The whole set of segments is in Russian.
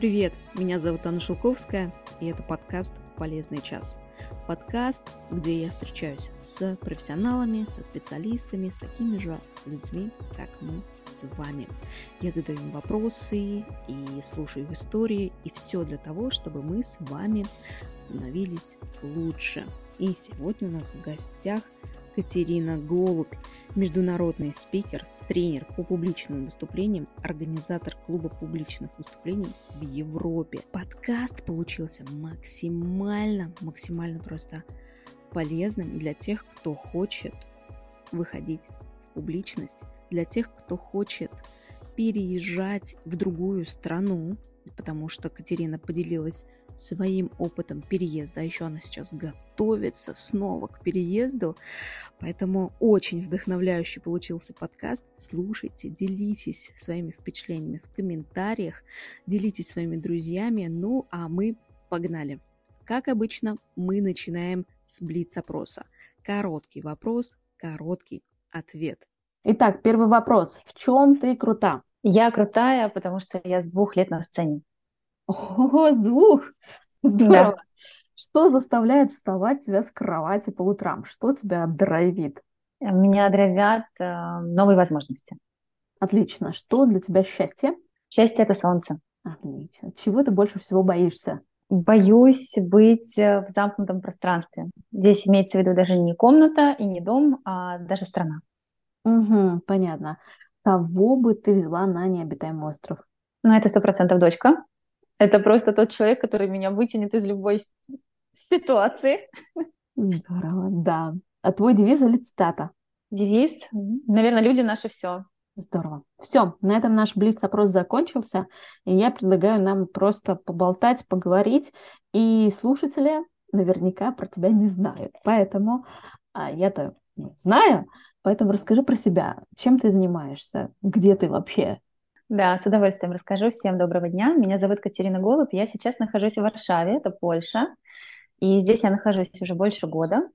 Привет, меня зовут Анна Шелковская, и это подкаст «Полезный час». Подкаст, где я встречаюсь с профессионалами, со специалистами, с такими же людьми, как мы с вами. Я задаю им вопросы и слушаю их истории, и все для того, чтобы мы с вами становились лучше. И сегодня у нас в гостях Катерина Голубь, международный спикер, тренер по публичным выступлениям, организатор клуба публичных выступлений в Европе. Подкаст получился максимально, максимально просто полезным для тех, кто хочет выходить в публичность, для тех, кто хочет переезжать в другую страну, потому что Катерина поделилась своим опытом переезда, а еще она сейчас готовится снова к переезду, поэтому очень вдохновляющий получился подкаст. Слушайте, делитесь своими впечатлениями в комментариях, делитесь своими друзьями, ну а мы погнали. Как обычно, мы начинаем с блиц-опроса. Короткий вопрос, короткий ответ. Итак, первый вопрос. В чем ты крута? Я крутая, потому что я с двух лет на сцене. Ого, с двух! Здорово. Да. Что заставляет вставать тебя с кровати по утрам? Что тебя драйвит? Меня драйвят э, новые возможности. Отлично. Что для тебя счастье? Счастье – это солнце. Отлично. Чего ты больше всего боишься? Боюсь быть э, в замкнутом пространстве. Здесь имеется в виду даже не комната и не дом, а даже страна. Угу, понятно. Кого бы ты взяла на необитаемый остров? Ну, это сто процентов дочка. Это просто тот человек, который меня вытянет из любой ситуации. Здорово, да. А твой девиз или цитата? Девиз? Наверное, люди наши все. Здорово. Все, на этом наш блиц-опрос закончился, и я предлагаю нам просто поболтать, поговорить, и слушатели наверняка про тебя не знают. Поэтому а я-то знаю, поэтому расскажи про себя. Чем ты занимаешься? Где ты вообще? Да, с удовольствием расскажу. Всем доброго дня. Меня зовут Катерина Голубь. Я сейчас нахожусь в Варшаве, это Польша. И здесь я нахожусь уже больше года.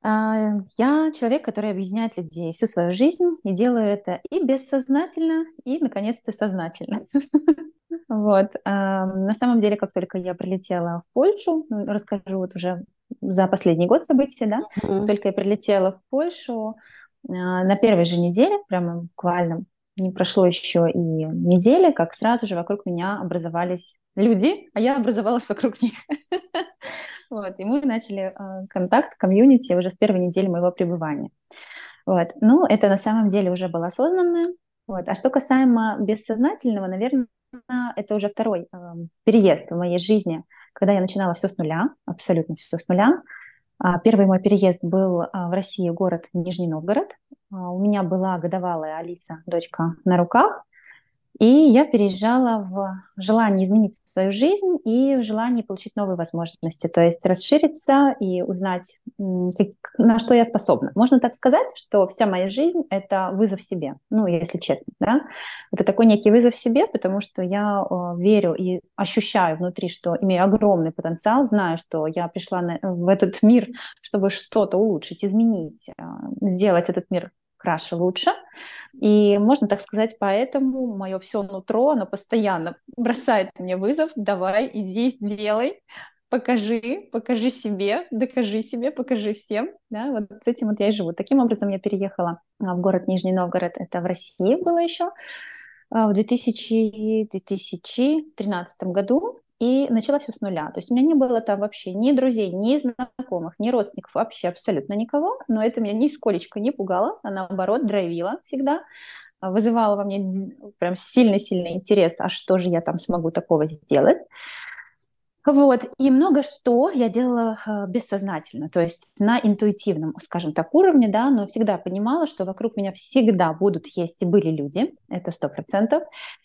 А, я человек, который объединяет людей всю свою жизнь и делаю это и бессознательно, и, наконец-то, сознательно. Вот. А, на самом деле, как только я прилетела в Польшу, ну, расскажу вот уже за последний год события, да, только я прилетела в Польшу, а, на первой же неделе, прямо буквально не прошло еще и недели, как сразу же вокруг меня образовались люди, а я образовалась вокруг них. Вот, и мы начали э, контакт, комьюнити уже с первой недели моего пребывания. Вот. Ну, это на самом деле уже было осознанно. Вот. А что касаемо бессознательного, наверное, это уже второй э, переезд в моей жизни, когда я начинала все с нуля, абсолютно все с нуля. А, первый мой переезд был а, в Россию, город Нижний Новгород. А, у меня была годовалая Алиса, дочка, на руках. И я переезжала в желании изменить свою жизнь и в желании получить новые возможности, то есть расшириться и узнать, на что я способна. Можно так сказать, что вся моя жизнь — это вызов себе, ну, если честно, да. Это такой некий вызов себе, потому что я э, верю и ощущаю внутри, что имею огромный потенциал, знаю, что я пришла на, в этот мир, чтобы что-то улучшить, изменить, э, сделать этот мир краше лучше. И можно так сказать, поэтому мое все нутро, оно постоянно бросает мне вызов, давай, иди, сделай, покажи, покажи себе, докажи себе, покажи всем. Да, вот с этим вот я и живу. Таким образом я переехала а, в город Нижний Новгород, это в России было еще, а, в 2000, 2013 году и начала все с нуля. То есть у меня не было там вообще ни друзей, ни знакомых, ни родственников, вообще абсолютно никого, но это меня нисколечко не пугало, а наоборот драйвило всегда, вызывало во мне прям сильный-сильный интерес, а что же я там смогу такого сделать. Вот, и много что я делала э, бессознательно, то есть на интуитивном, скажем так, уровне, да, но всегда понимала, что вокруг меня всегда будут есть и были люди, это сто процентов,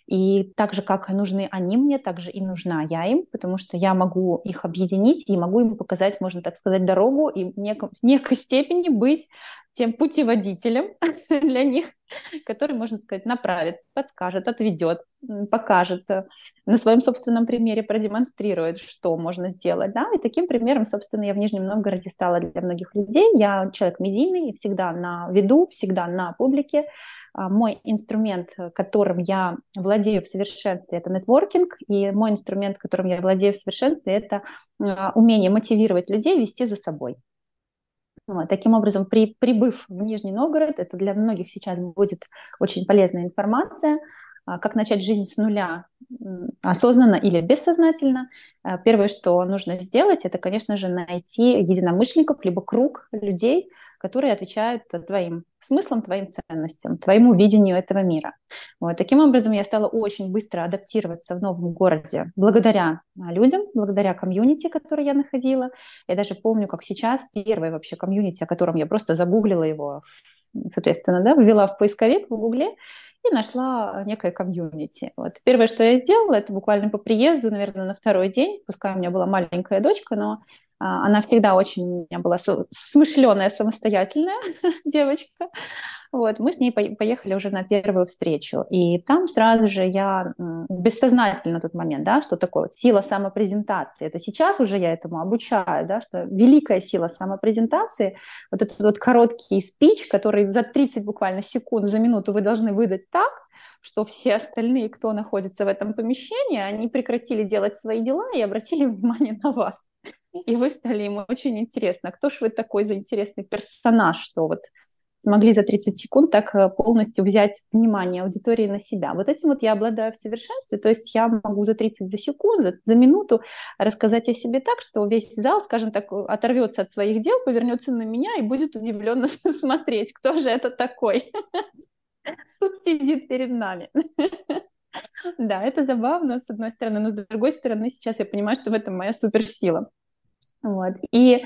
и так же, как нужны они мне, так же и нужна я им, потому что я могу их объединить и могу им показать, можно так сказать, дорогу и в, неком, в некой степени быть тем путеводителем для них, который, можно сказать, направит, подскажет, отведет, покажет, э, на своем собственном примере продемонстрирует, что можно сделать. Да? И таким примером, собственно, я в Нижнем Новгороде стала для многих людей. Я человек медийный, всегда на виду, всегда на публике. а, мой инструмент, которым я владею в совершенстве, это нетворкинг, и мой инструмент, которым я владею в совершенстве, это а, умение мотивировать людей вести за собой. Вот, таким образом, при, прибыв в Нижний Новгород, это для многих сейчас будет очень полезная информация, а, как начать жизнь с нуля, осознанно или бессознательно. Первое, что нужно сделать, это, конечно же, найти единомышленников, либо круг людей, которые отвечают твоим смыслам, твоим ценностям, твоему видению этого мира. Вот. Таким образом, я стала очень быстро адаптироваться в новом городе благодаря а, людям, благодаря комьюнити, которое я находила. Я даже помню, как сейчас первое вообще комьюнити, о котором я просто загуглила его, соответственно, да, ввела в поисковик в Гугле и нашла некое комьюнити. Вот. Первое, что я сделала, это буквально по приезду, наверное, на второй день, пускай у меня была маленькая дочка, но а, она всегда очень у меня была смышленая, самостоятельная девочка. Вот, мы с ней поехали уже на первую встречу. И там сразу же я бессознательно тот момент, да, что такое вот сила самопрезентации. Это сейчас уже я этому обучаю, да, что великая сила самопрезентации, вот этот вот короткий спич, который за 30 буквально секунд, за минуту вы должны выдать так, что все остальные, кто находится в этом помещении, они прекратили делать свои дела и обратили внимание на вас и вы стали ему очень интересно. Кто ж вы такой за интересный персонаж, что вот смогли за 30 секунд так э, полностью взять внимание аудитории на себя. Вот этим вот я обладаю в совершенстве, то есть я могу за 30 за секунду, за минуту рассказать о себе так, что весь зал, скажем так, оторвется от своих дел, повернется на меня и будет удивленно смотреть, кто же это такой. Тут сидит перед нами. Да, это забавно, с одной стороны, но с другой стороны, сейчас я понимаю, что в этом моя суперсила. Вот. И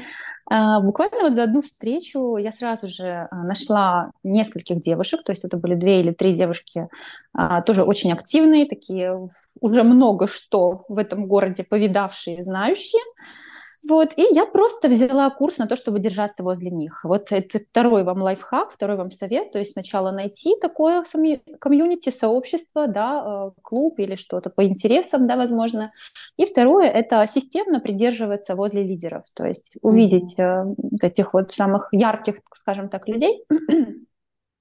а, буквально вот за одну встречу я сразу же а, нашла нескольких девушек, то есть это были две или три девушки, а, тоже очень активные, такие уже много что в этом городе повидавшие, знающие. Вот, и я просто взяла курс на то, чтобы держаться возле них. Вот это второй вам лайфхак, второй вам совет. То есть сначала найти такое комьюнити, сообщество, да, э, клуб или что-то по интересам, да, возможно. И второе – это системно придерживаться возле лидеров. То есть увидеть mm-hmm. этих вот самых ярких, скажем так, людей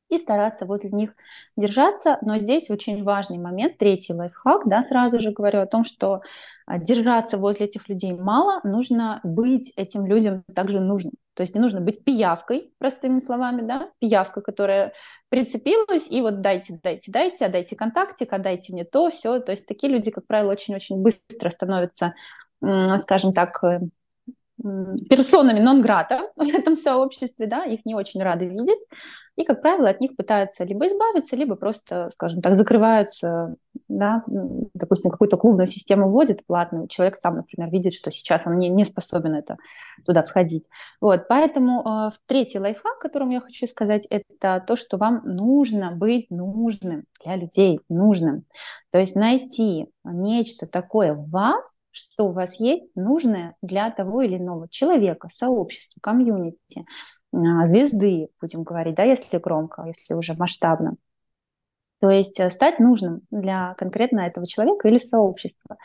и стараться возле них держаться. Но здесь очень важный момент, третий лайфхак, да, сразу же говорю о том, что а, держаться возле этих людей мало, нужно быть этим людям также нужным. То есть не нужно быть пиявкой, простыми словами, да, пиявка, которая прицепилась, и вот дайте, дайте, дайте, отдайте контактик, отдайте мне то, все. То есть такие люди, как правило, очень-очень быстро становятся, скажем так, э, персонами нон-грата в этом сообществе, да, их не очень рады видеть, и, как правило, от них пытаются либо избавиться, либо просто, скажем так, закрываются, да, допустим, какую-то клубную систему вводит платную, человек сам, например, видит, что сейчас он не, не способен это, туда входить. Вот, поэтому э, третий лайфхак, которым я хочу сказать, это то, что вам нужно быть нужным для людей, нужным. То есть найти нечто такое в вас, что у вас есть нужное для того или иного человека, сообщества, комьюнити, а, звезды, будем говорить, да, если громко, если уже масштабно. То есть э, стать нужным для конкретно этого человека или сообщества.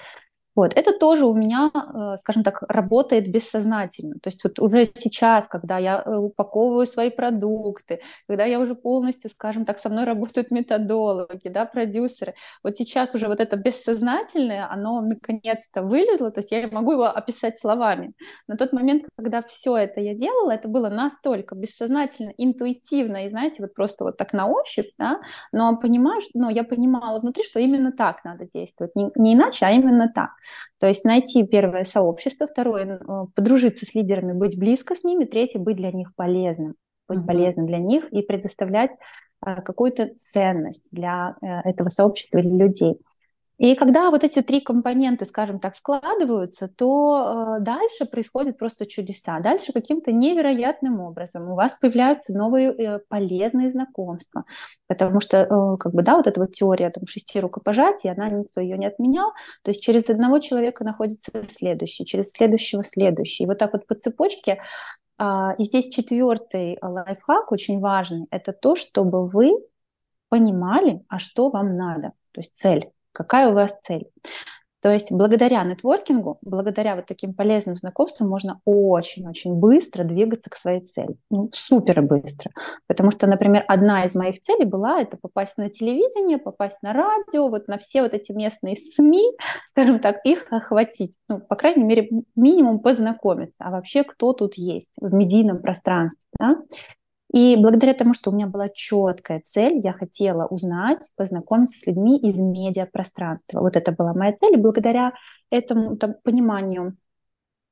Вот. Это тоже у меня, э, скажем так, работает бессознательно. То есть вот уже сейчас, когда я э, упаковываю свои продукты, когда я уже полностью, скажем так, со мной работают методологи, да, продюсеры, вот сейчас уже вот это бессознательное, оно наконец-то вылезло, то есть я могу его описать словами. На тот момент, когда все это я делала, это было настолько бессознательно, интуитивно, и знаете, вот просто вот так на ощупь, да, но понимаю, что, ну, я понимала внутри, что именно так надо действовать, не, не иначе, а именно так. То есть найти первое сообщество, второе э, подружиться с лидерами, быть близко с ними, третье быть для них полезным, быть uh-huh. полезным для них и предоставлять э, какую-то ценность для э, этого сообщества или людей. И когда вот эти три компоненты, скажем так, складываются, то э, дальше происходят просто чудеса. Дальше каким-то невероятным образом у вас появляются новые э, полезные знакомства. Потому что, э, как бы, да, вот эта вот теория там, шести рукопожатий, она никто ее не отменял. То есть через одного человека находится следующий, через следующего следующий. И вот так вот по цепочке а, и здесь четвертый лайфхак очень важный. Это то, чтобы вы понимали, а что вам надо, то есть цель. Какая у вас цель? То есть благодаря нетворкингу, благодаря вот таким полезным знакомствам можно очень-очень быстро двигаться к своей цели. Ну, супер быстро. Потому что, например, одна из моих целей была это попасть на телевидение, попасть на радио, вот на все вот эти местные СМИ, скажем так, их охватить. Ну, по крайней мере, минимум познакомиться. А вообще, кто тут есть в медийном пространстве. Да? И благодаря тому, что у меня была четкая цель, я хотела узнать, познакомиться с людьми из медиапространства. Вот это была моя цель. И благодаря этому там, пониманию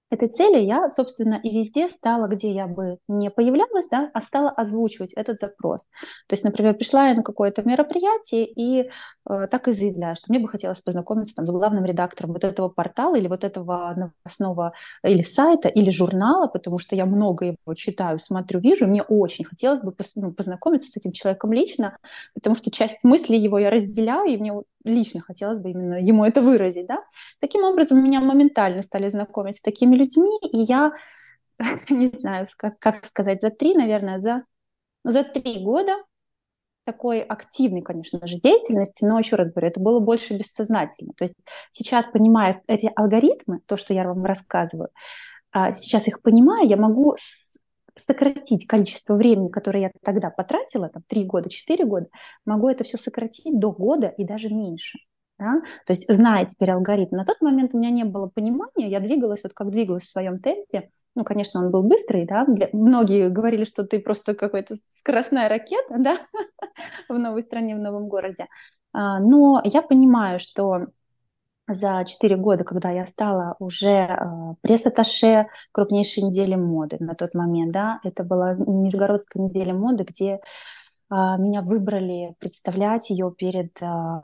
этой цели я, собственно, и везде стала, где я бы не появлялась, да, а стала озвучивать этот запрос. То есть, например, пришла я на какое-то мероприятие и э, так и заявляю, что мне бы хотелось познакомиться там, с главным редактором вот этого портала или вот этого новостного или сайта, или журнала, потому что я много его читаю, смотрю, вижу, мне очень хотелось бы ну, познакомиться с этим человеком лично, потому что часть мыслей его я разделяю, и мне лично хотелось бы именно ему это выразить, да. Таким образом, меня моментально стали знакомить с такими людьми, и я, не знаю, как, как сказать, за три, наверное, за, ну, за три года такой активной, конечно же, деятельности, но еще раз говорю, это было больше бессознательно. То есть сейчас, понимая эти алгоритмы, то, что я вам рассказываю, а, сейчас их понимаю, я могу сократить количество времени, которое я тогда потратила, там, 3 года, 4 года, могу это все сократить до года и даже меньше. Да? То есть, зная теперь алгоритм, на тот момент у меня не было понимания, я двигалась вот как двигалась в своем темпе, ну, конечно, он был быстрый, да, Для... многие говорили, что ты просто какой-то скоростная ракета, да, в новой стране, в новом городе, а, но я понимаю, что за 4 года, когда я стала уже э, пресс-атташе крупнейшей недели моды на тот момент, да, это была Нижегородская неделя моды, где э, меня выбрали представлять ее перед э,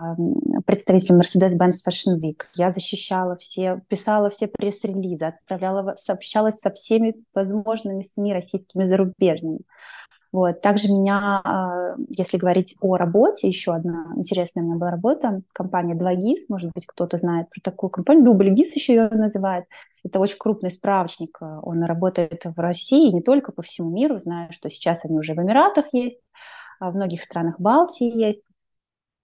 представителем Mercedes-Benz Fashion Week. Я защищала все, писала все пресс-релизы, отправляла, сообщалась со всеми возможными СМИ российскими зарубежными. Вот. Также меня, а, если говорить о работе, еще одна интересная у меня была работа, компания 2GIS, может быть, кто-то знает про такую компанию, Дубль ГИС еще ее называют. Это очень крупный справочник, он работает в России, не только по всему миру, знаю, что сейчас они уже в Эмиратах есть, а в многих странах Балтии есть.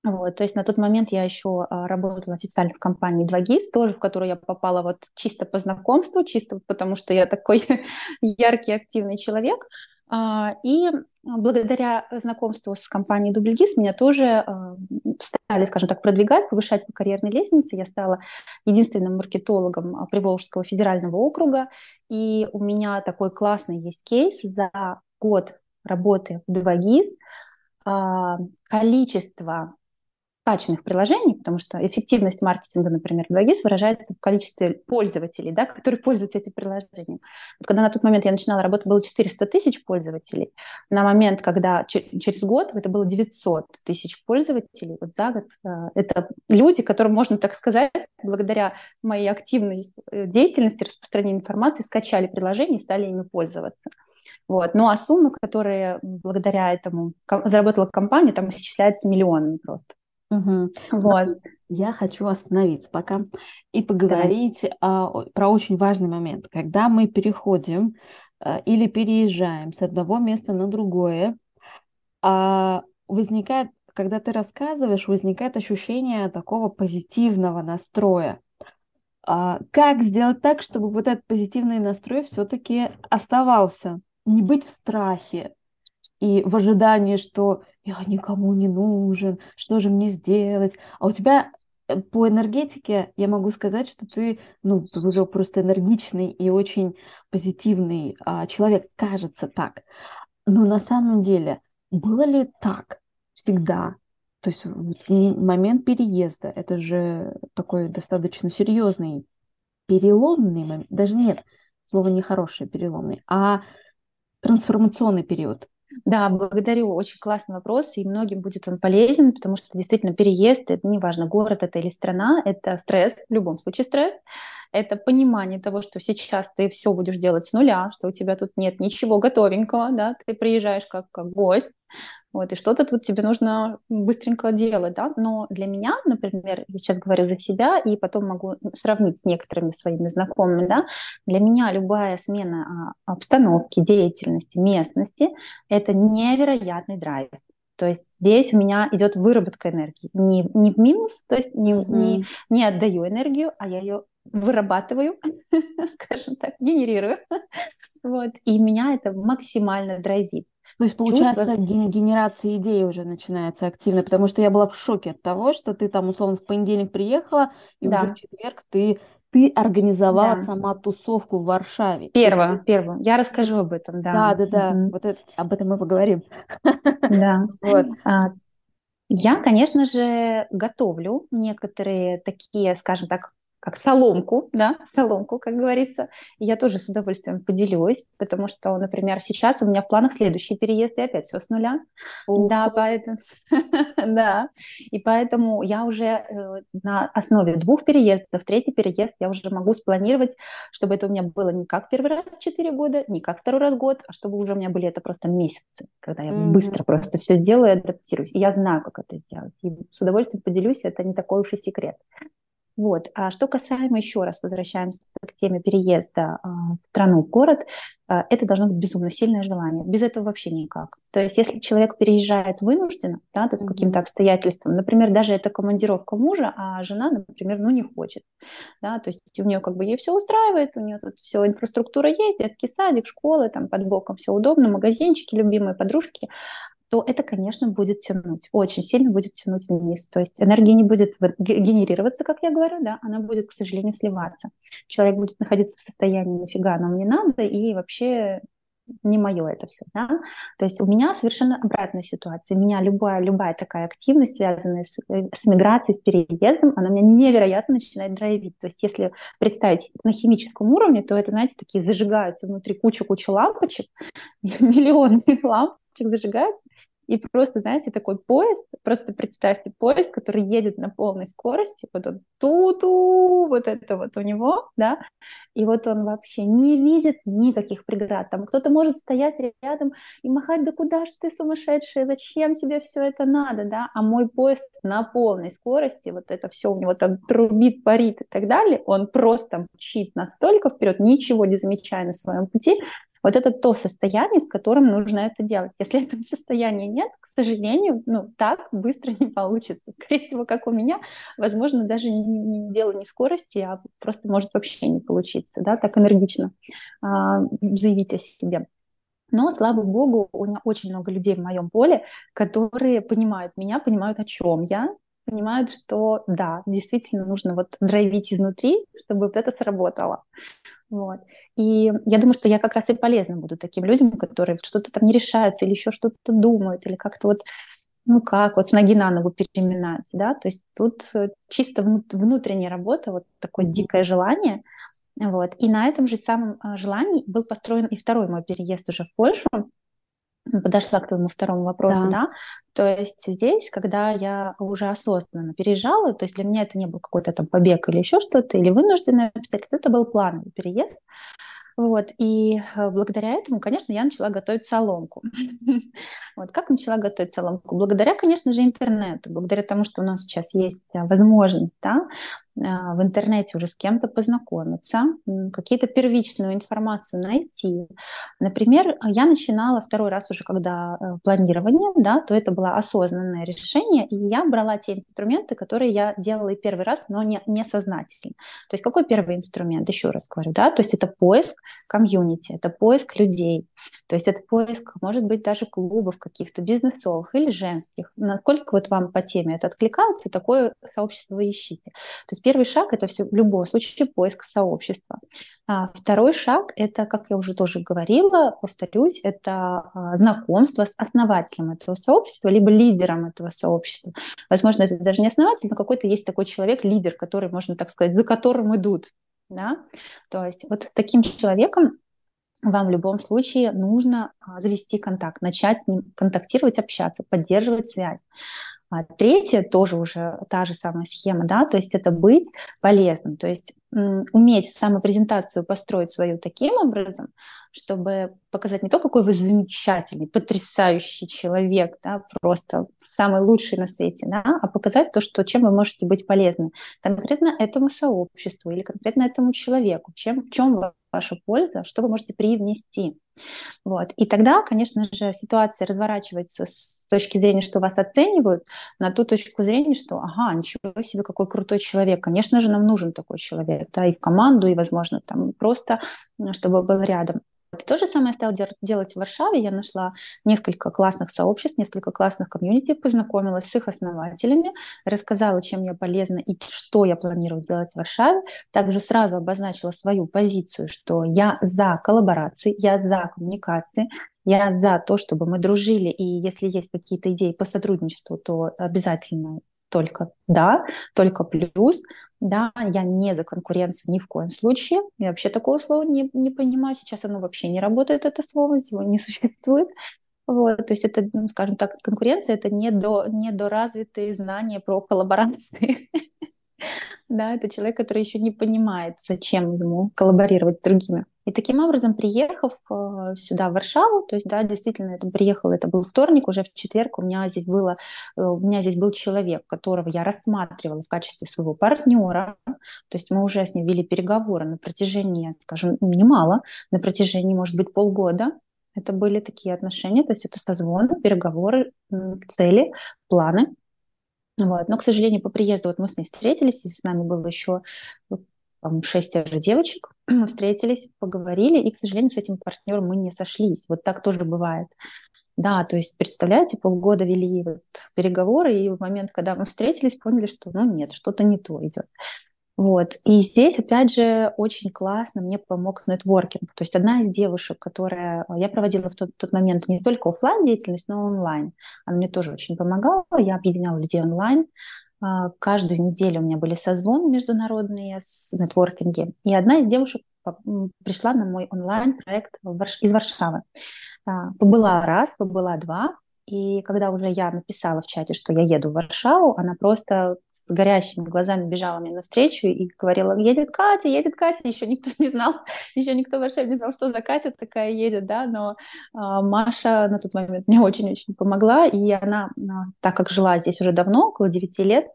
Вот, то есть на тот момент я еще а, работала официально в компании 2GIS, тоже в которую я попала вот чисто по знакомству, чисто потому что я такой яркий, активный человек. А, и благодаря знакомству с компанией Дубльгиз меня тоже а, стали, скажем так, продвигать, повышать по карьерной лестнице. Я стала единственным маркетологом а, Приволжского федерального округа. И у меня такой классный есть кейс за год работы в Дубльгиз. Количество качественных приложений, потому что эффективность маркетинга, например, в Logis выражается в количестве пользователей, да, которые пользуются этим приложением. Вот когда на тот момент я начинала работать, было 400 тысяч пользователей. На момент, когда через год это было 900 тысяч пользователей, вот за год э, это люди, которым можно так сказать, благодаря моей активной э, деятельности, распространению информации, скачали приложение и стали ими пользоваться. Вот. Ну а суммы, которые благодаря этому заработала компания, там исчисляются миллионами просто. Угу. Вот. Я хочу остановиться пока и поговорить а, про очень важный момент. Когда мы переходим а, или переезжаем с одного места на другое, а, возникает, когда ты рассказываешь, возникает ощущение такого позитивного настроя. А, как сделать так, чтобы вот этот позитивный настрой все-таки оставался? Не быть в страхе и в ожидании, что я никому не нужен, что же мне сделать? А у тебя э, по энергетике я могу сказать, что ты, ну, ты уже просто энергичный и очень позитивный а, человек, кажется так. Но на самом деле, было ли так всегда? То есть момент переезда, это же такой достаточно серьезный переломный момент, даже нет, слово нехорошее переломный, а трансформационный период. Да, благодарю. Очень классный вопрос, и многим будет он полезен, потому что действительно переезд, это неважно, город это или страна, это стресс, в любом случае стресс. Это понимание того, что сейчас ты все будешь делать с нуля, что у тебя тут нет ничего готовенького, да, ты приезжаешь как, как гость, вот, и что-то тут тебе нужно быстренько делать, да, но для меня, например, я сейчас говорю за себя, и потом могу сравнить с некоторыми своими знакомыми, да, для меня любая смена а, обстановки, деятельности, местности – это невероятный драйв. То есть здесь у меня идет выработка энергии. Не, не в минус, то есть не, mm-hmm. не, не отдаю энергию, а я ее вырабатываю, скажем так, генерирую. Вот. И меня это максимально драйвит. То есть, получается, Чувство... генерация идей уже начинается активно, потому что я была в шоке от того, что ты там, условно, в понедельник приехала, и да. уже в четверг ты ты организовала да. сама тусовку в Варшаве. Первую, есть... первую. Я расскажу об этом, да. Да, да, да. Угу. Вот это, об этом мы поговорим. Да. Вот. А, я, конечно же, готовлю некоторые такие, скажем так, как соломку, да, соломку, как говорится. И я тоже с удовольствием поделюсь, потому что, например, сейчас у меня в планах следующий переезд, и опять все с нуля. Ух. Да, поэтому, да, и поэтому я уже э, на основе двух переездов, третий переезд я уже могу спланировать, чтобы это у меня было не как первый раз 4 года, не как второй раз год, а чтобы уже у меня были это просто месяцы, когда я mm-hmm. быстро просто все сделаю и адаптируюсь. И я знаю, как это сделать. И с удовольствием поделюсь, это не такой уж и секрет. Вот. А что касаемо, еще раз возвращаемся к теме переезда а, в страну, в город, а, это должно быть безумно сильное желание. Без этого вообще никак. То есть если человек переезжает вынужденно, да, по каким-то обстоятельствам, например, даже это командировка мужа, а жена, например, ну не хочет, да, то есть у нее как бы ей все устраивает, у нее тут все, инфраструктура есть, детский садик, школы, там под боком все удобно, магазинчики, любимые подружки, то это, конечно, будет тянуть, очень сильно будет тянуть вниз. То есть энергия не будет генерироваться, как я говорю, да, она будет, к сожалению, сливаться. Человек будет находиться в состоянии «нафига нам не надо» и вообще не мое это все, да. То есть у меня совершенно обратная ситуация. Меня любая, любая такая активность, связанная с, э, с миграцией, с переездом, она меня невероятно начинает драйвить. То есть если представить на химическом уровне, то это, знаете, такие зажигаются внутри куча-куча лампочек, миллионы ламп, зажигается, и просто, знаете, такой поезд, просто представьте поезд, который едет на полной скорости, вот он ту-ту, вот это вот у него, да, и вот он вообще не видит никаких преград. Там кто-то может стоять рядом и махать, да куда ж ты сумасшедшая, зачем тебе все это надо, да, а мой поезд на полной скорости, вот это все у него там трубит, парит и так далее, он просто мчит настолько вперед, ничего не замечая на своем пути, вот это то состояние, с которым нужно это делать. Если этого состояния нет, к сожалению, ну, так быстро не получится. Скорее всего, как у меня, возможно, даже не, не дело не в скорости, а просто может вообще не получиться, да, так энергично а, заявить о себе. Но, слава богу, у меня очень много людей в моем поле, которые понимают меня, понимают, о чем я, понимают, что да, действительно нужно вот драйвить изнутри, чтобы вот это сработало. Вот. И я думаю, что я как раз и полезна буду таким людям, которые что-то там не решаются или еще что-то думают, или как-то вот, ну как, вот с ноги на ногу переминаются, да, то есть тут э, чисто внутренняя работа, вот такое дикое желание, вот. И на этом же самом а, желании был построен и второй мой переезд уже в Польшу, подошла к твоему второму вопросу, да. да, то есть здесь, когда я уже осознанно переезжала, то есть для меня это не был какой-то там побег или еще что-то, или вынужденное обстоятельство, это был плановый переезд, вот, и э, благодаря этому, конечно, я начала готовить соломку. Вот, как начала готовить соломку? Благодаря, конечно же, интернету, благодаря тому, что у нас сейчас есть э, возможность, да, в интернете уже с кем-то познакомиться, какие-то первичную информацию найти. Например, я начинала второй раз уже, когда э, планирование, да, то это было осознанное решение, и я брала те инструменты, которые я делала и первый раз, но не, не сознательно. То есть какой первый инструмент? Еще раз говорю, да, то есть это поиск комьюнити, это поиск людей, то есть это поиск, может быть, даже клубов каких-то бизнесовых или женских. Насколько вот вам по теме это откликается, такое сообщество ищите. То есть есть первый шаг – это все, в любом случае поиск сообщества. А второй шаг – это, как я уже тоже говорила, повторюсь, это а, знакомство с основателем этого сообщества, либо лидером этого сообщества. Возможно, это даже не основатель, но какой-то есть такой человек, лидер, который, можно так сказать, за которым идут. Да? То есть вот таким человеком вам в любом случае нужно а, завести контакт, начать с ним контактировать, общаться, поддерживать связь. А третье тоже уже та же самая схема, да, то есть это быть полезным, то есть уметь самопрезентацию построить свою таким образом, чтобы показать не то, какой вы замечательный, потрясающий человек, да, просто самый лучший на свете, да, а показать то, что, чем вы можете быть полезны конкретно этому сообществу или конкретно этому человеку, чем, в чем ваша польза, что вы можете привнести. Вот. И тогда, конечно же, ситуация разворачивается с точки зрения, что вас оценивают, на ту точку зрения, что, ага, ничего себе, какой крутой человек. Конечно же, нам нужен такой человек, да, и в команду, и, возможно, там просто, чтобы был рядом. То же самое стала делать в Варшаве. Я нашла несколько классных сообществ, несколько классных комьюнити, познакомилась с их основателями, рассказала, чем я полезна и что я планирую делать в Варшаве. Также сразу обозначила свою позицию, что я за коллаборации, я за коммуникации, я за то, чтобы мы дружили, и если есть какие-то идеи по сотрудничеству, то обязательно только да, только плюс. Да, я не за конкуренцию ни в коем случае. Я вообще такого слова не, не понимаю. Сейчас оно вообще не работает, это слово, его не существует. Вот, то есть это, ну, скажем так, конкуренция – это недо, недоразвитые знания про коллаборации. Да, это человек, который еще не понимает, зачем ему коллаборировать с другими. И таким образом, приехав э, сюда, в Варшаву, то есть, да, действительно, это приехал, это был вторник, уже в четверг у меня здесь было, э, у меня здесь был человек, которого я рассматривала в качестве своего партнера, то есть мы уже с ним вели переговоры на протяжении, скажем, немало, на протяжении, может быть, полгода, это были такие отношения, то есть это созвоны, переговоры, цели, планы. Вот. Но, к сожалению, по приезду вот мы с ней встретились, и с нами было еще шестеро девочек, мы встретились, поговорили, и, к сожалению, с этим партнером мы не сошлись. Вот так тоже бывает. Да, то есть, представляете, полгода вели вот переговоры, и в момент, когда мы встретились, поняли, что, ну, нет, что-то не то идет. Вот. И здесь, опять же, очень классно мне помог нетворкинг. То есть одна из девушек, которая... Я проводила в тот, тот момент не только офлайн деятельность, но и онлайн. Она мне тоже очень помогала. Я объединяла людей онлайн. А, каждую неделю у меня были созвоны международные с нетворкинге. И одна из девушек пришла на мой онлайн-проект из Варшавы. А, побыла раз, побыла два, и когда уже я написала в чате, что я еду в Варшаву, она просто с горящими глазами бежала мне навстречу и говорила, едет Катя, едет Катя. Еще никто не знал, еще никто в Варшаве не знал, что за Катя такая едет, да, но а, Маша на тот момент мне очень-очень помогла, и она, а, так как жила здесь уже давно, около 9 лет,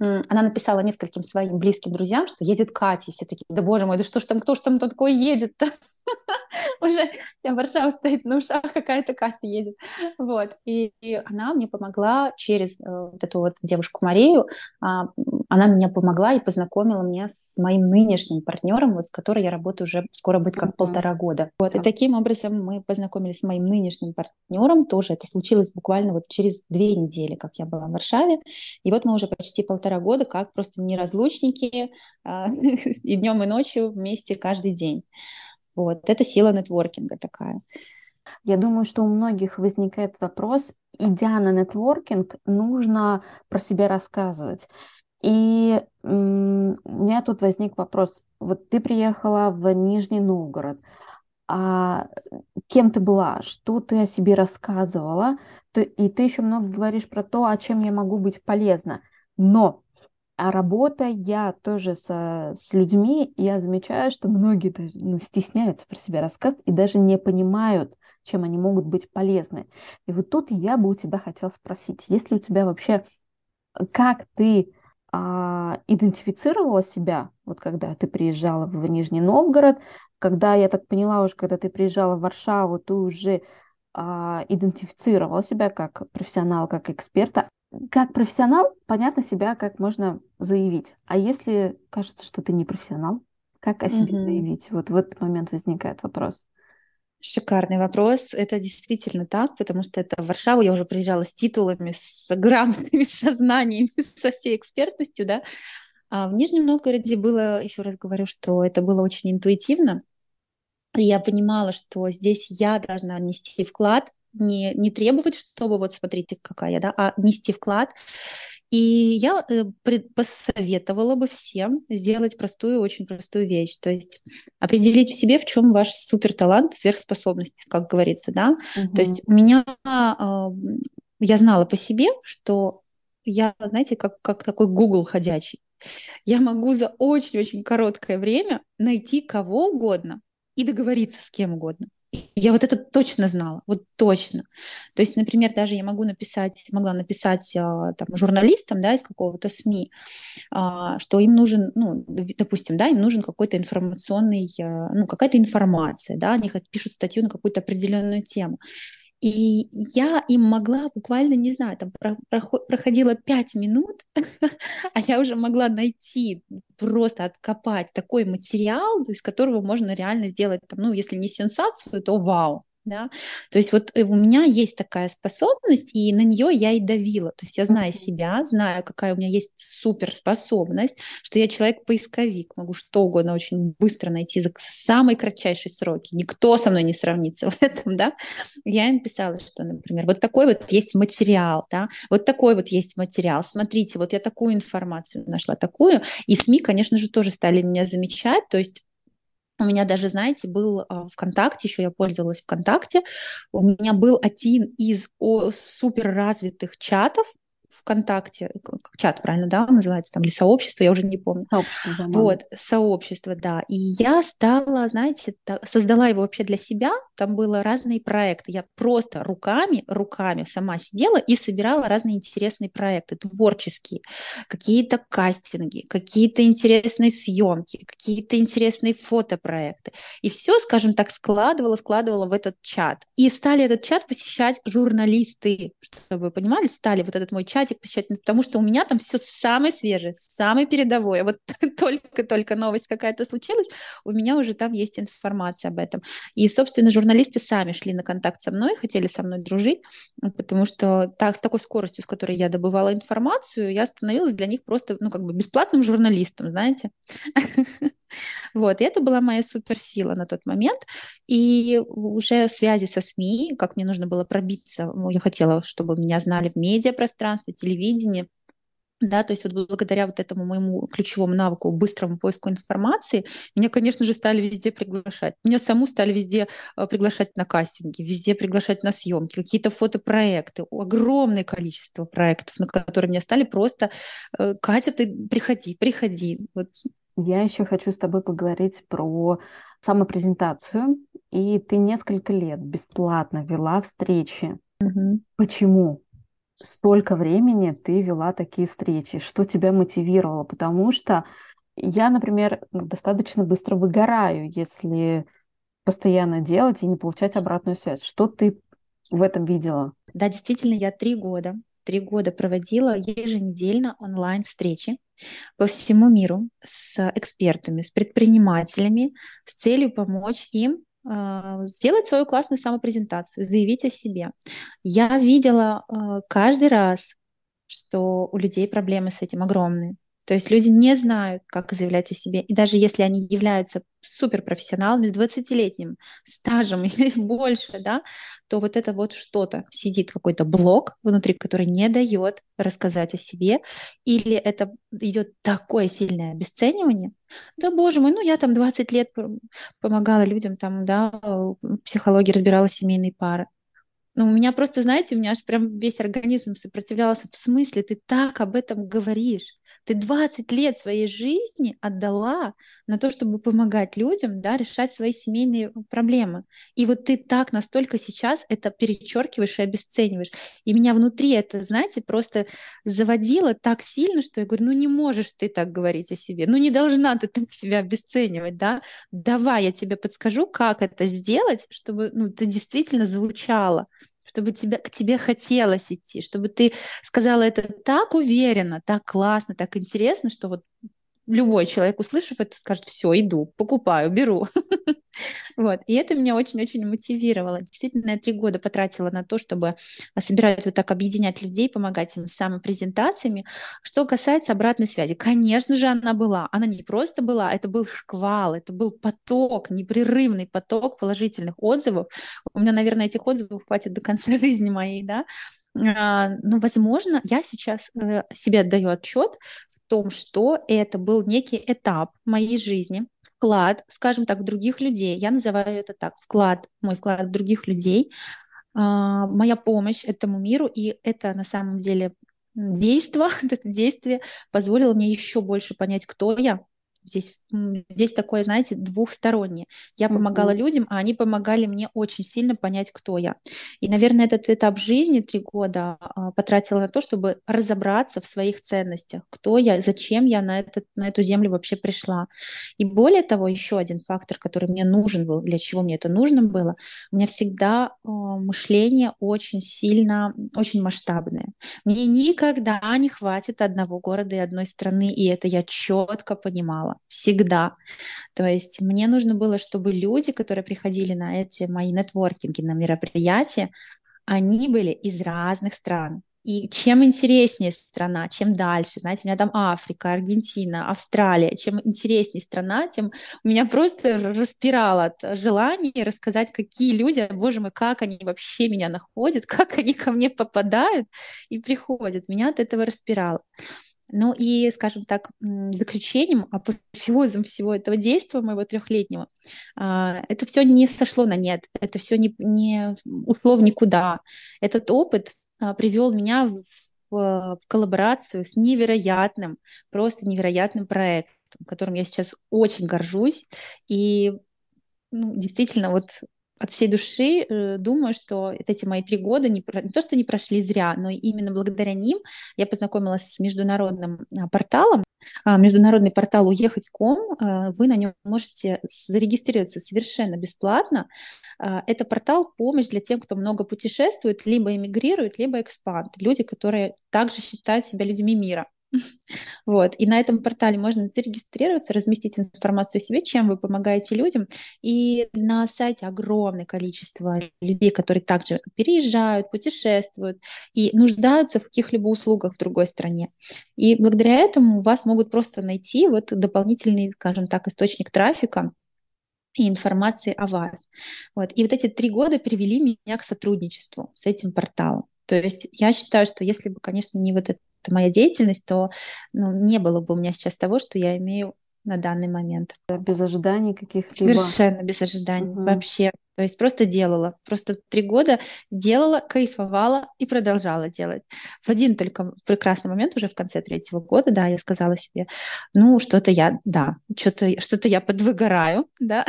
она написала нескольким своим близким друзьям, что едет Катя, и все такие, да боже мой, да что ж там, кто ж там такой едет-то? Уже вся Варшава стоит на ушах, какая-то Катя едет. Вот, и, и она мне помогла через э, вот эту вот девушку Марию, а, она меня помогла и познакомила меня с моим нынешним партнером, вот с которой я работаю уже скоро будет как mm-hmm. полтора года. Вот, и таким образом мы познакомились с моим нынешним партнером, тоже это случилось буквально вот через две недели, как я была в Варшаве, и вот мы уже почти полтора года как просто неразлучники а, и днем, и ночью вместе каждый день. Вот, это сила нетворкинга такая. Я думаю, что у многих возникает вопрос, идя на нетворкинг, нужно про себя рассказывать. И у меня тут возник вопрос. Вот ты приехала в Нижний Новгород, а кем ты была, что ты о себе рассказывала, и ты еще много говоришь про то, о чем я могу быть полезна. Но а работая я тоже со, с людьми, я замечаю, что многие даже ну, стесняются про себя рассказывать и даже не понимают, чем они могут быть полезны. И вот тут я бы у тебя хотела спросить, если у тебя вообще, как ты а, идентифицировала себя, вот когда ты приезжала в Нижний Новгород, когда, я так поняла уже, когда ты приезжала в Варшаву, ты уже а, идентифицировала себя как профессионал, как эксперта, как профессионал, понятно себя, как можно заявить. А если кажется, что ты не профессионал, как о себе mm-hmm. заявить? Вот в этот момент возникает вопрос. Шикарный вопрос. Это действительно так, потому что это в Варшаву я уже приезжала с титулами, с грамотами, со знаниями, со всей экспертностью, да. А в Нижнем Новгороде было, еще раз говорю, что это было очень интуитивно. Я понимала, что здесь я должна нести вклад, не, не требовать, чтобы вот смотрите, какая я, да, а нести вклад. И я э, посоветовала бы всем сделать простую, очень простую вещь. То есть определить в себе, в чем ваш супер талант, сверхспособность, как говорится, да. Угу. То есть у меня, э, я знала по себе, что я, знаете, как, как такой Google ходячий. Я могу за очень-очень короткое время найти кого угодно, и договориться с кем угодно. Я вот это точно знала, вот точно. То есть, например, даже я могу написать, могла написать а, там, журналистам да, из какого-то СМИ, а, что им нужен, ну, допустим, да, им нужен какой-то информационный, а, ну, какая-то информация, да, они пишут статью на какую-то определенную тему. И я им могла буквально, не знаю, там проходило пять минут, а я уже могла найти, просто откопать такой материал, из которого можно реально сделать, там, ну, если не сенсацию, то вау да, то есть вот э, у меня есть такая способность, и на нее я и давила, то есть я знаю себя, знаю, какая у меня есть суперспособность, что я человек-поисковик, могу что угодно очень быстро найти за самые кратчайшие сроки, никто со мной не сравнится в этом, да, я им писала, что, например, вот такой вот есть материал, да, вот такой вот есть материал, смотрите, вот я такую информацию нашла, такую, и СМИ, конечно же, тоже стали меня замечать, то есть у меня даже, знаете, был а, ВКонтакте, еще я пользовалась ВКонтакте, у меня был один из супер развитых чатов, ВКонтакте, чат, правильно, да, называется, там, или сообщество, я уже не помню. Сообщество, да. Вот, сообщество, да. И я стала, знаете, создала его вообще для себя, там было разные проекты. Я просто руками, руками сама сидела и собирала разные интересные проекты, творческие, какие-то кастинги, какие-то интересные съемки, какие-то интересные фотопроекты. И все, скажем так, складывала, складывала в этот чат. И стали этот чат посещать журналисты, чтобы вы понимали, стали вот этот мой чат чатик посещать, потому что у меня там все самое свежее, самое передовое. Вот только-только новость какая-то случилась, у меня уже там есть информация об этом. И, собственно, журналисты сами шли на контакт со мной, хотели со мной дружить, потому что так, с такой скоростью, с которой я добывала информацию, я становилась для них просто, ну, как бы бесплатным журналистом, знаете. Вот, и это была моя суперсила на тот момент. И уже связи со СМИ, как мне нужно было пробиться, ну, я хотела, чтобы меня знали в медиапространстве, телевидении, да, то есть вот благодаря вот этому моему ключевому навыку, быстрому поиску информации, меня, конечно же, стали везде приглашать. Меня саму стали везде э, приглашать на кастинги, везде приглашать на съемки, какие-то фотопроекты, огромное количество проектов, на которые меня стали просто э, Катя, ты приходи, приходи. Вот я еще хочу с тобой поговорить про самопрезентацию. И ты несколько лет бесплатно вела встречи. Угу. Почему? Столько времени ты вела такие встречи. Что тебя мотивировало? Потому что я, например, достаточно быстро выгораю, если постоянно делать и не получать обратную связь. Что ты в этом видела? Да, действительно, я три года три года проводила еженедельно онлайн-встречи по всему миру с экспертами, с предпринимателями с целью помочь им сделать свою классную самопрезентацию, заявить о себе. Я видела э, каждый раз, что у людей проблемы с этим огромные. То есть люди не знают, как заявлять о себе. И даже если они являются суперпрофессионалами с 20-летним стажем или больше, да, то вот это вот что-то, сидит какой-то блок внутри, который не дает рассказать о себе, или это идет такое сильное обесценивание, да, боже мой, ну я там 20 лет помогала людям, там, да, в психологии разбирала семейные пары. Ну, у меня просто, знаете, у меня аж прям весь организм сопротивлялся. В смысле, ты так об этом говоришь? Ты 20 лет своей жизни отдала на то, чтобы помогать людям, да, решать свои семейные проблемы. И вот ты так настолько сейчас это перечеркиваешь и обесцениваешь. И меня внутри это, знаете, просто заводило так сильно, что я говорю, ну не можешь ты так говорить о себе, ну не должна ты так себя обесценивать, да. Давай я тебе подскажу, как это сделать, чтобы ну, ты действительно звучала чтобы тебя, к тебе хотелось идти, чтобы ты сказала это так уверенно, так классно, так интересно, что вот любой человек, услышав это, скажет, все, иду, покупаю, беру. Вот. И это меня очень-очень мотивировало. Действительно, я три года потратила на то, чтобы собирать вот так, объединять людей, помогать им самопрезентациями. Что касается обратной связи, конечно же, она была. Она не просто была, это был шквал, это был поток, непрерывный поток положительных отзывов. У меня, наверное, этих отзывов хватит до конца жизни моей, да. А, но, возможно, я сейчас э, себе отдаю отчет том, что это был некий этап моей жизни, вклад, скажем так, в других людей. Я называю это так, вклад, мой вклад в других людей, а, моя помощь этому миру, и это на самом деле действие, это действие позволило мне еще больше понять, кто я, Здесь, здесь такое, знаете, двухстороннее. Я помогала mm-hmm. людям, а они помогали мне очень сильно понять, кто я. И, наверное, этот этап жизни три года а, потратила на то, чтобы разобраться в своих ценностях, кто я, зачем я на, этот, на эту землю вообще пришла. И более того, еще один фактор, который мне нужен был, для чего мне это нужно было, у меня всегда э, мышление очень сильно, очень масштабное. Мне никогда не хватит одного города и одной страны, и это я четко понимала всегда. То есть мне нужно было, чтобы люди, которые приходили на эти мои нетворкинги, на мероприятия, они были из разных стран. И чем интереснее страна, чем дальше, знаете, у меня там Африка, Аргентина, Австралия, чем интереснее страна, тем у меня просто распирало от желания рассказать, какие люди, боже мой, как они вообще меня находят, как они ко мне попадают и приходят. Меня от этого распирало. Ну и, скажем так, заключением, апофеозом всего этого действия моего трехлетнего, а, это все не сошло на нет, это все не, не ушло в никуда. Этот опыт а, привел меня в, в коллаборацию с невероятным, просто невероятным проектом, которым я сейчас очень горжусь. И ну, действительно, вот от всей души э, думаю, что эти мои три года не, не то, что не прошли зря, но именно благодаря ним я познакомилась с международным а, порталом, а, международный портал уехать.ком. А, вы на нем можете зарегистрироваться совершенно бесплатно. Это портал помощь для тех, кто много путешествует, либо эмигрирует, либо экспант. Люди, которые также считают себя людьми мира. Вот. И на этом портале можно зарегистрироваться, разместить информацию о себе, чем вы помогаете людям. И на сайте огромное количество людей, которые также переезжают, путешествуют и нуждаются в каких-либо услугах в другой стране. И благодаря этому вас могут просто найти вот дополнительный, скажем так, источник трафика, и информации о вас. Вот. И вот эти три года привели меня к сотрудничеству с этим порталом. То есть я считаю, что если бы, конечно, не вот это моя деятельность, то ну, не было бы у меня сейчас того, что я имею на данный момент. Без ожиданий каких-либо. Совершенно без ожиданий угу. вообще. То есть просто делала. Просто три года делала, кайфовала и продолжала делать. В один только прекрасный момент уже в конце третьего года, да, я сказала себе, ну, что-то я, да, что-то что я подвыгораю, да,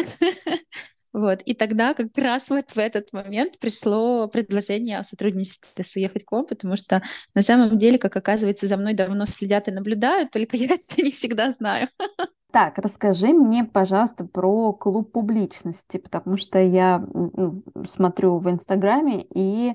Вот. И тогда как раз вот в этот момент пришло предложение о сотрудничестве с Уехать.ком, потому что на самом деле, как оказывается, за мной давно следят и наблюдают, только я это не всегда знаю. Так, расскажи мне, пожалуйста, про клуб публичности, потому что я ну, смотрю в Инстаграме, и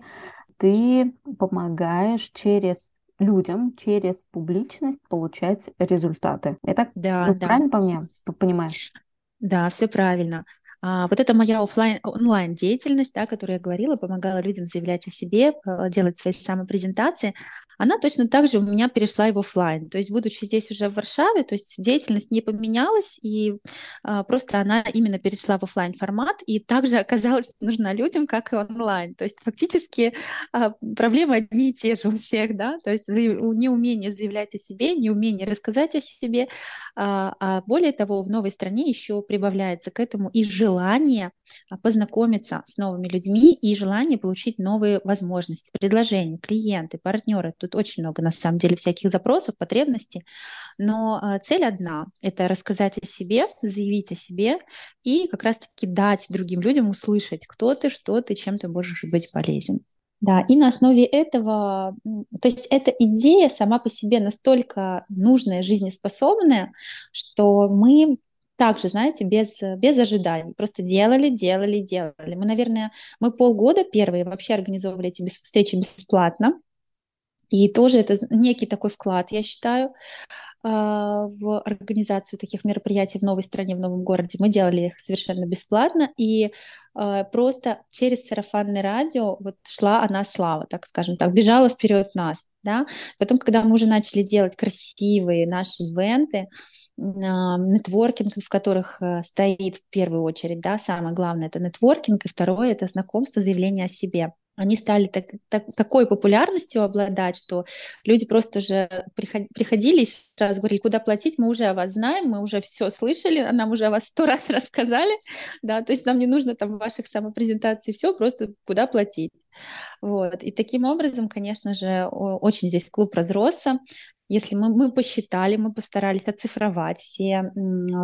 ты помогаешь через людям через публичность получать результаты. Это да, ну, да. правильно по мне понимаешь? Да, все правильно. А, вот это моя офлайн, онлайн деятельность, да, которую я говорила, помогала людям заявлять о себе, э, делать свои самопрезентации она точно так же у меня перешла и в офлайн. То есть, будучи здесь уже в Варшаве, то есть деятельность не поменялась, и а, просто она именно перешла в офлайн формат, и также оказалась нужна людям, как и онлайн. То есть, фактически а, проблемы одни и те же у всех, да, то есть неумение заявлять о себе, неумение рассказать о себе, а, а более того, в новой стране еще прибавляется к этому и желание а, познакомиться с новыми людьми, и желание получить новые возможности, предложения, клиенты, партнеры. Тут тут очень много, на самом деле, всяких запросов, потребностей, но а, цель одна — это рассказать о себе, заявить о себе и как раз-таки дать другим людям услышать, кто ты, что ты, чем ты можешь быть полезен. Да, и на основе этого, то есть эта идея сама по себе настолько нужная, жизнеспособная, что мы также, знаете, без, без ожиданий. Просто делали, делали, делали. Мы, наверное, мы полгода первые вообще организовывали эти встречи бесплатно. И тоже это некий такой вклад, я считаю, а, в организацию таких мероприятий в новой стране, в новом городе. Мы делали их совершенно бесплатно, и а, просто через сарафанное радио вот шла она слава, так скажем так, бежала вперед нас. Да? Потом, когда мы уже начали делать красивые наши ивенты, а, нетворкинг, в которых э, стоит в первую очередь, да, самое главное это нетворкинг, и второе это знакомство, заявление о себе они стали так, так, такой популярностью обладать, что люди просто уже приходили и сразу говорили, куда платить, мы уже о вас знаем, мы уже все слышали, нам уже о вас сто раз рассказали, да, то есть нам не нужно там ваших самопрезентаций, все, просто куда платить. Вот. И таким образом, конечно же, очень здесь клуб разросся, если мы, мы посчитали, мы постарались оцифровать все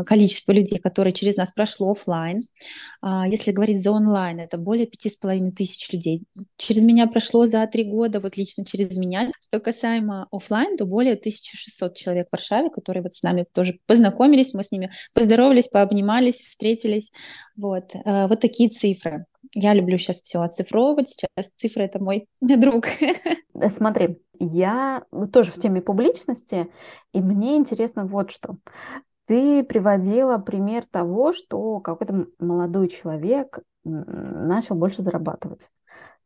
количество людей, которые через нас прошло офлайн. А, если говорить за онлайн, это более пяти с половиной тысяч людей. Через меня прошло за три года, вот лично через меня. Что касаемо офлайн, то более 1600 человек в Варшаве, которые вот с нами тоже познакомились, мы с ними поздоровались, пообнимались, встретились. Вот, э, вот такие цифры. Я люблю сейчас все оцифровывать, сейчас цифры — это мой друг. Э, смотри, я тоже в теме публичности, и мне интересно вот что. Ты приводила пример того, что какой-то молодой человек начал больше зарабатывать.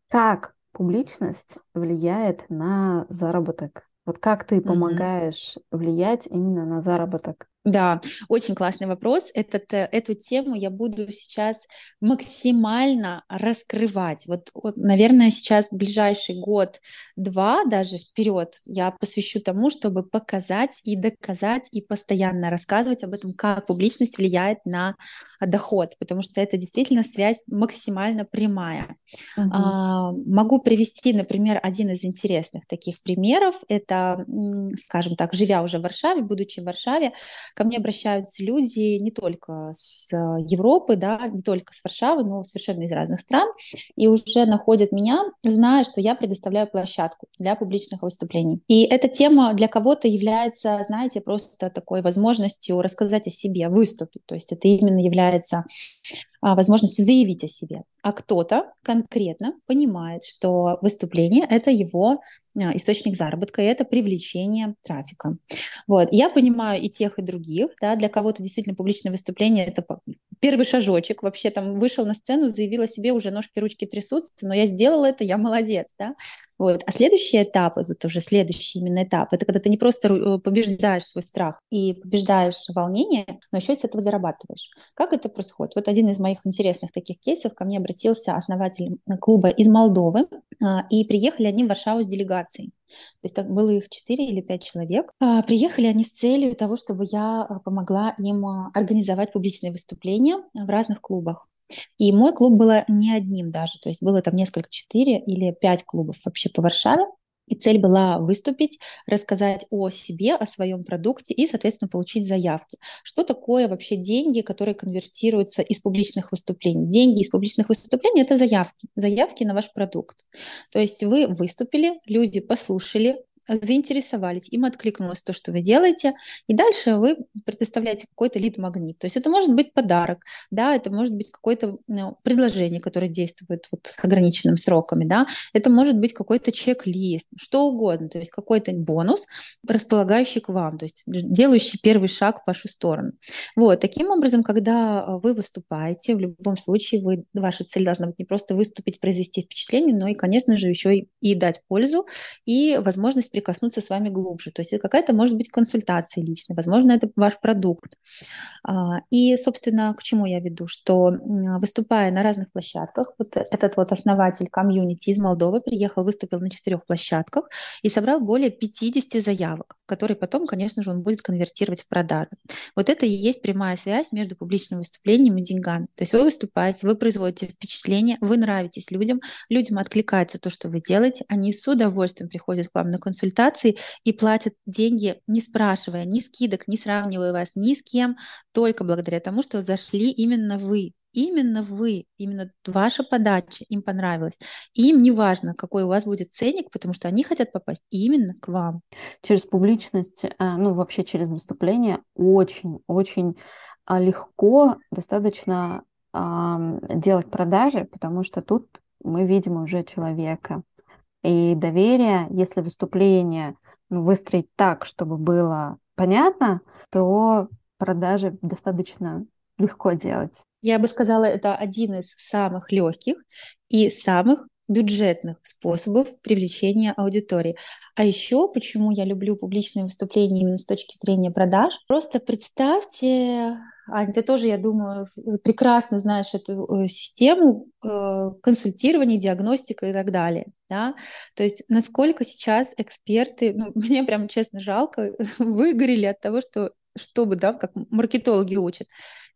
Как публичность влияет на заработок? Вот как ты помогаешь mm-hmm. влиять именно на заработок да, очень классный вопрос. Этот, э, эту тему я буду сейчас максимально раскрывать. Вот, вот, наверное, сейчас ближайший год-два, даже вперед, я посвящу тому, чтобы показать и доказать и постоянно рассказывать об этом, как публичность влияет на доход, потому что это действительно связь максимально прямая. Uh-huh. А, могу привести, например, один из интересных таких примеров. Это, скажем так, живя уже в Варшаве, будучи в Варшаве, Ко мне обращаются люди не только с Европы, да, не только с Варшавы, но совершенно из разных стран, и уже находят меня, зная, что я предоставляю площадку для публичных выступлений. И эта тема для кого-то является, знаете, просто такой возможностью рассказать о себе, выступить. То есть это именно является а, возможностью заявить о себе. А кто-то конкретно понимает, что выступление — это его а, источник заработка, и это привлечение трафика. Вот. Я понимаю и тех, и других. Да? Для кого-то действительно публичное выступление — это первый шажочек. Вообще там вышел на сцену, заявил о себе, уже ножки, ручки трясутся, но я сделала это, я молодец. Да? Вот. А следующий этап, это уже следующий именно этап, это когда ты не просто э, побеждаешь свой страх и побеждаешь волнение, но еще и с этого зарабатываешь. Как это происходит? Вот один из моих интересных таких кейсов, ко мне обратился основатель клуба из Молдовы, а, и приехали они в Варшаву с делегацией. То есть так было их 4 или 5 человек. А, приехали они с целью того, чтобы я а, помогла им организовать публичные выступления в разных клубах. И мой клуб было не одним даже, то есть было там несколько, четыре или пять клубов вообще по Варшаве. И цель была выступить, рассказать о себе, о своем продукте и, соответственно, получить заявки. Что такое вообще деньги, которые конвертируются из публичных выступлений? Деньги из публичных выступлений – это заявки, заявки на ваш продукт. То есть вы выступили, люди послушали, заинтересовались, им откликнулось то, что вы делаете, и дальше вы предоставляете какой-то лид-магнит. То есть это может быть подарок, да, это может быть какое-то ну, предложение, которое действует вот с ограниченными сроками, да, это может быть какой-то чек-лист, что угодно, то есть какой-то бонус, располагающий к вам, то есть делающий первый шаг в вашу сторону. Вот, таким образом, когда а, вы выступаете, в любом случае вы, ваша цель должна быть не просто выступить, произвести впечатление, но и, конечно же, еще и, и дать пользу и возможность прикоснуться с вами глубже. То есть какая-то может быть консультация личная, возможно, это ваш продукт. А, и, собственно, к чему я веду, что выступая на разных площадках, вот этот вот основатель комьюнити из Молдовы приехал, выступил на четырех площадках и собрал более 50 заявок, которые потом, конечно же, он будет конвертировать в продажи. Вот это и есть прямая связь между публичным выступлением и деньгами. То есть вы выступаете, вы производите впечатление, вы нравитесь людям, людям откликается то, что вы делаете, они с удовольствием приходят к вам на консультацию, консультации и платят деньги, не спрашивая ни скидок, не сравнивая вас ни с кем, только благодаря тому, что зашли именно вы. Именно вы, именно ваша подача им понравилась. Им не важно, какой у вас будет ценник, потому что они хотят попасть именно к вам. Через публичность, э, ну вообще через выступление очень-очень а, легко достаточно делать продажи, потому что тут мы видим уже человека, и доверие, если выступление ну, выстроить так, чтобы было понятно, то продажи достаточно легко делать. Я бы сказала, это один из самых легких и самых бюджетных способов привлечения аудитории. А еще, почему я люблю публичные выступления именно с точки зрения продаж, просто представьте, Ань, ты тоже, я думаю, прекрасно знаешь эту э, систему э, консультирования, диагностика и так далее. Да? То есть насколько сейчас эксперты, ну, мне прям честно жалко, выгорели от того, что чтобы, да, как маркетологи учат,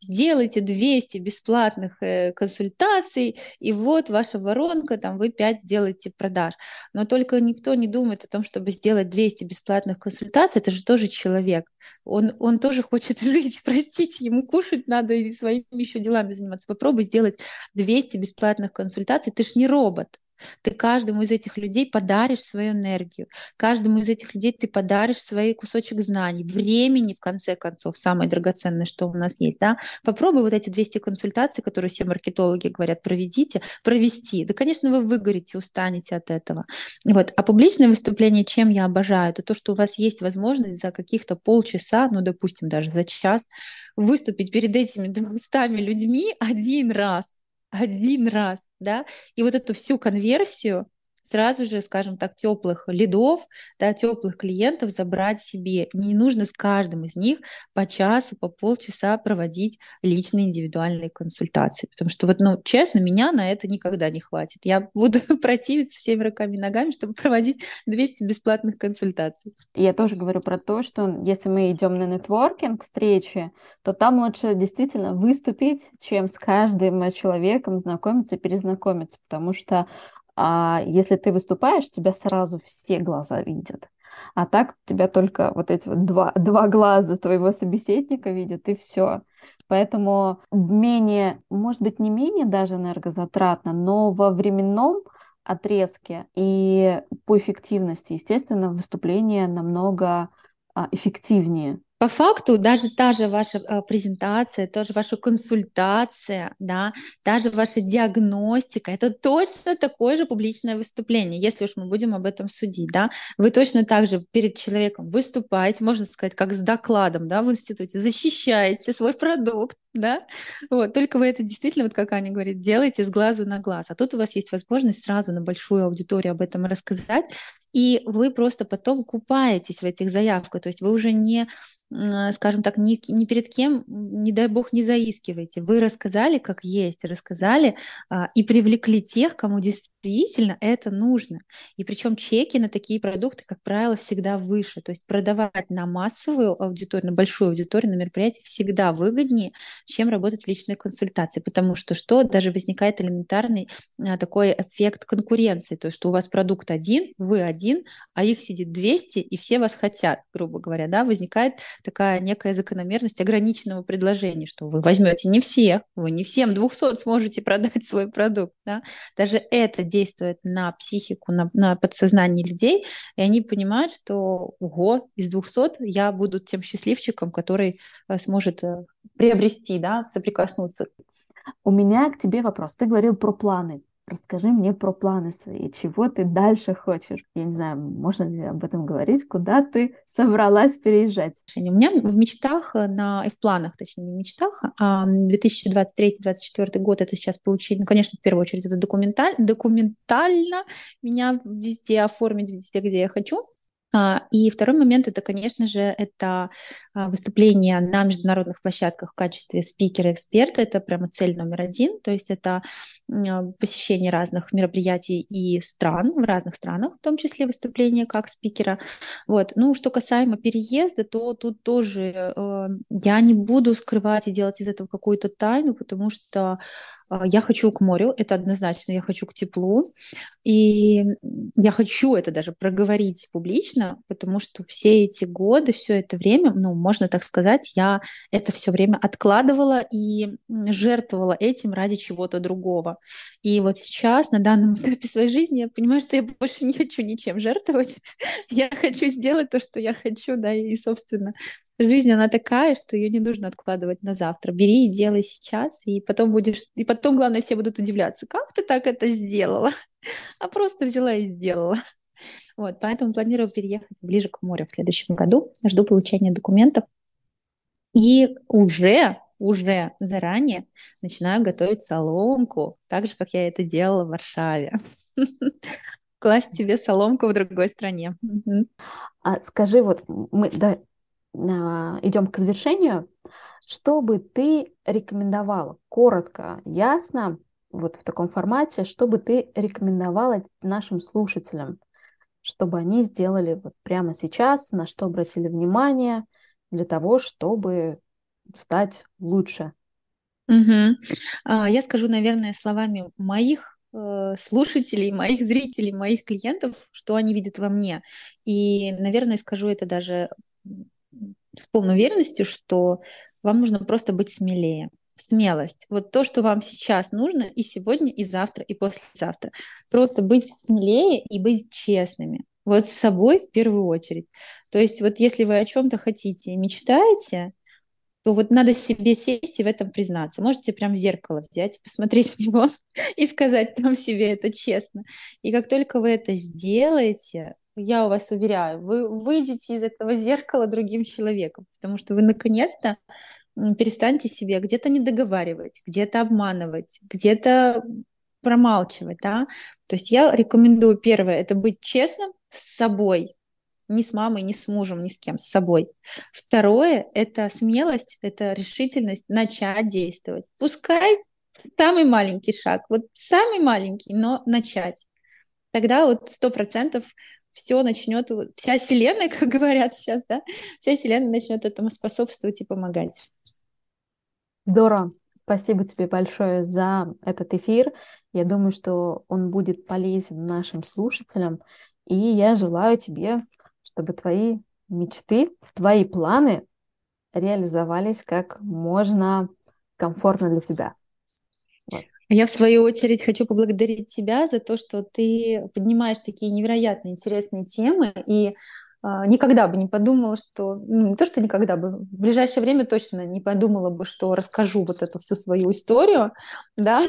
сделайте 200 бесплатных э, консультаций, и вот ваша воронка, там вы 5 сделаете продаж. Но только никто не думает о том, чтобы сделать 200 бесплатных консультаций, это же тоже человек. Он, он тоже хочет жить, простите, ему кушать надо и своими еще делами заниматься. Попробуй сделать 200 бесплатных консультаций, ты ж не робот. Ты каждому из этих людей подаришь свою энергию, каждому из этих людей ты подаришь свой кусочек знаний, времени, в конце концов, самое драгоценное, что у нас есть. Да? Попробуй вот эти 200 консультаций, которые все маркетологи говорят, проведите, провести. Да, конечно, вы выгорите, устанете от этого. Вот. А публичное выступление, чем я обожаю, это то, что у вас есть возможность за каких-то полчаса, ну, допустим, даже за час, выступить перед этими 200 людьми один раз один раз, да, и вот эту всю конверсию сразу же, скажем так, теплых лидов, да, теплых клиентов забрать себе. Не нужно с каждым из них по часу, по полчаса проводить личные индивидуальные консультации. Потому что вот, ну, честно, меня на это никогда не хватит. Я буду противиться всеми руками и ногами, чтобы проводить 200 бесплатных консультаций. Я тоже говорю про то, что если мы идем на нетворкинг, встречи, то там лучше действительно выступить, чем с каждым человеком знакомиться, перезнакомиться, потому что а если ты выступаешь, тебя сразу все глаза видят. А так тебя только вот эти вот два, два глаза твоего собеседника видят, и все. Поэтому менее, может быть, не менее даже энергозатратно, но во временном отрезке и по эффективности, естественно, выступление намного а, эффективнее. По факту даже та же ваша а, презентация, тоже ваша консультация, да, даже ваша диагностика, это точно такое же публичное выступление, если уж мы будем об этом судить, да. Вы точно так же перед человеком выступаете, можно сказать, как с докладом, да, в институте, защищаете свой продукт, да, вот, только вы это действительно, вот как Аня говорит, делаете с глазу на глаз, а тут у вас есть возможность сразу на большую аудиторию об этом рассказать, и вы просто потом купаетесь в этих заявках, то есть вы уже не скажем так, ни, ни перед кем, не дай бог, не заискивайте. Вы рассказали, как есть, рассказали а, и привлекли тех, кому действительно это нужно. И причем чеки на такие продукты, как правило, всегда выше. То есть продавать на массовую аудиторию, на большую аудиторию, на мероприятии всегда выгоднее, чем работать в личной консультации. Потому что что? Даже возникает элементарный а, такой эффект конкуренции. То есть что у вас продукт один, вы один, а их сидит 200, и все вас хотят, грубо говоря. Да? Возникает такая некая закономерность ограниченного предложения, что вы возьмете не всех, вы не всем 200 сможете продать свой продукт. Да? Даже это действует на психику, на, на подсознание людей, и они понимают, что ого, из 200 я буду тем счастливчиком, который э, сможет э, приобрести, да, соприкоснуться. У меня к тебе вопрос. Ты говорил про планы. Расскажи мне про планы свои, чего ты дальше хочешь. Я не знаю, можно ли об этом говорить, куда ты собралась переезжать? У меня в мечтах, э, на, и в планах, точнее, не в мечтах, а 2023-2024 год это сейчас получить, ну, конечно, в первую очередь это документаль, документально меня везде оформить, везде, где я хочу. А, и второй момент это, конечно же, это а, выступление на международных площадках в качестве спикера-эксперта. Это прямо цель номер один. То есть это а, посещение разных мероприятий и стран, в разных странах, в том числе выступление как спикера. Вот. Ну, что касаемо переезда, то тут тоже э, я не буду скрывать и делать из этого какую-то тайну, потому что а, я хочу к морю, это однозначно, я хочу к теплу. И я хочу это даже проговорить публично, потому что все эти годы, все это время, ну, можно так сказать, я это все время откладывала и жертвовала этим ради чего-то другого. И вот сейчас, на данном этапе своей жизни, я понимаю, что я больше не хочу ничем жертвовать. я хочу сделать то, что я хочу, да, и, собственно, жизнь, она такая, что ее не нужно откладывать на завтра. Бери и делай сейчас, и потом будешь... И потом, главное, все будут удивляться, как ты так это сделала? А просто взяла и сделала. Вот, поэтому планирую переехать ближе к морю в следующем году. Жду получения документов. И уже, уже заранее начинаю готовить соломку, так же, как я это делала в Варшаве. Класть себе соломку в другой стране. А скажи, вот мы да, а, идем к завершению. Что бы ты рекомендовала? Коротко, ясно, вот в таком формате, что бы ты рекомендовала нашим слушателям, чтобы они сделали вот прямо сейчас, на что обратили внимание, для того, чтобы стать лучше? Угу. Я скажу, наверное, словами моих э, слушателей, моих зрителей, моих клиентов, что они видят во мне. И, наверное, скажу это даже с полной уверенностью, что вам нужно просто быть смелее. Смелость. Вот то, что вам сейчас нужно и сегодня, и завтра, и послезавтра. Просто быть смелее и быть честными. Вот с собой в первую очередь. То есть вот если вы о чем-то хотите и мечтаете, то вот надо себе сесть и в этом признаться. Можете прям в зеркало взять, посмотреть в него и сказать там себе это честно. И как только вы это сделаете, я у вас уверяю, вы выйдете из этого зеркала другим человеком, потому что вы наконец-то перестаньте себе где-то не договаривать, где-то обманывать, где-то промалчивать, да. То есть я рекомендую первое, это быть честным с собой, ни с мамой, ни с мужем, ни с кем, с собой. Второе – это смелость, это решительность начать действовать. Пускай самый маленький шаг, вот самый маленький, но начать. Тогда вот сто процентов все начнет, вся вселенная, как говорят сейчас, да, вся вселенная начнет этому способствовать и помогать. Здорово. Спасибо тебе большое за этот эфир. Я думаю, что он будет полезен нашим слушателям. И я желаю тебе чтобы твои мечты, твои планы реализовались как можно комфортно для тебя. Я, в свою очередь, хочу поблагодарить тебя за то, что ты поднимаешь такие невероятно интересные темы и никогда бы не подумала, что... Ну, не то, что никогда бы, в ближайшее время точно не подумала бы, что расскажу вот эту всю свою историю, да,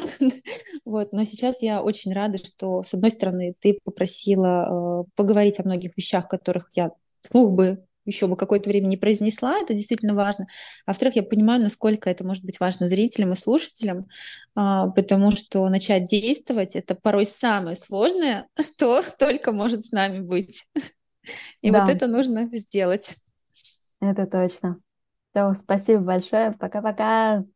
вот, но сейчас я очень рада, что, с одной стороны, ты попросила э, поговорить о многих вещах, которых я вслух бы еще бы какое-то время не произнесла, это действительно важно. А во-вторых, я понимаю, насколько это может быть важно зрителям и слушателям, а, потому что начать действовать — это порой самое сложное, что только может с нами быть. И да. вот это нужно сделать. Это точно. Все, спасибо большое. Пока-пока.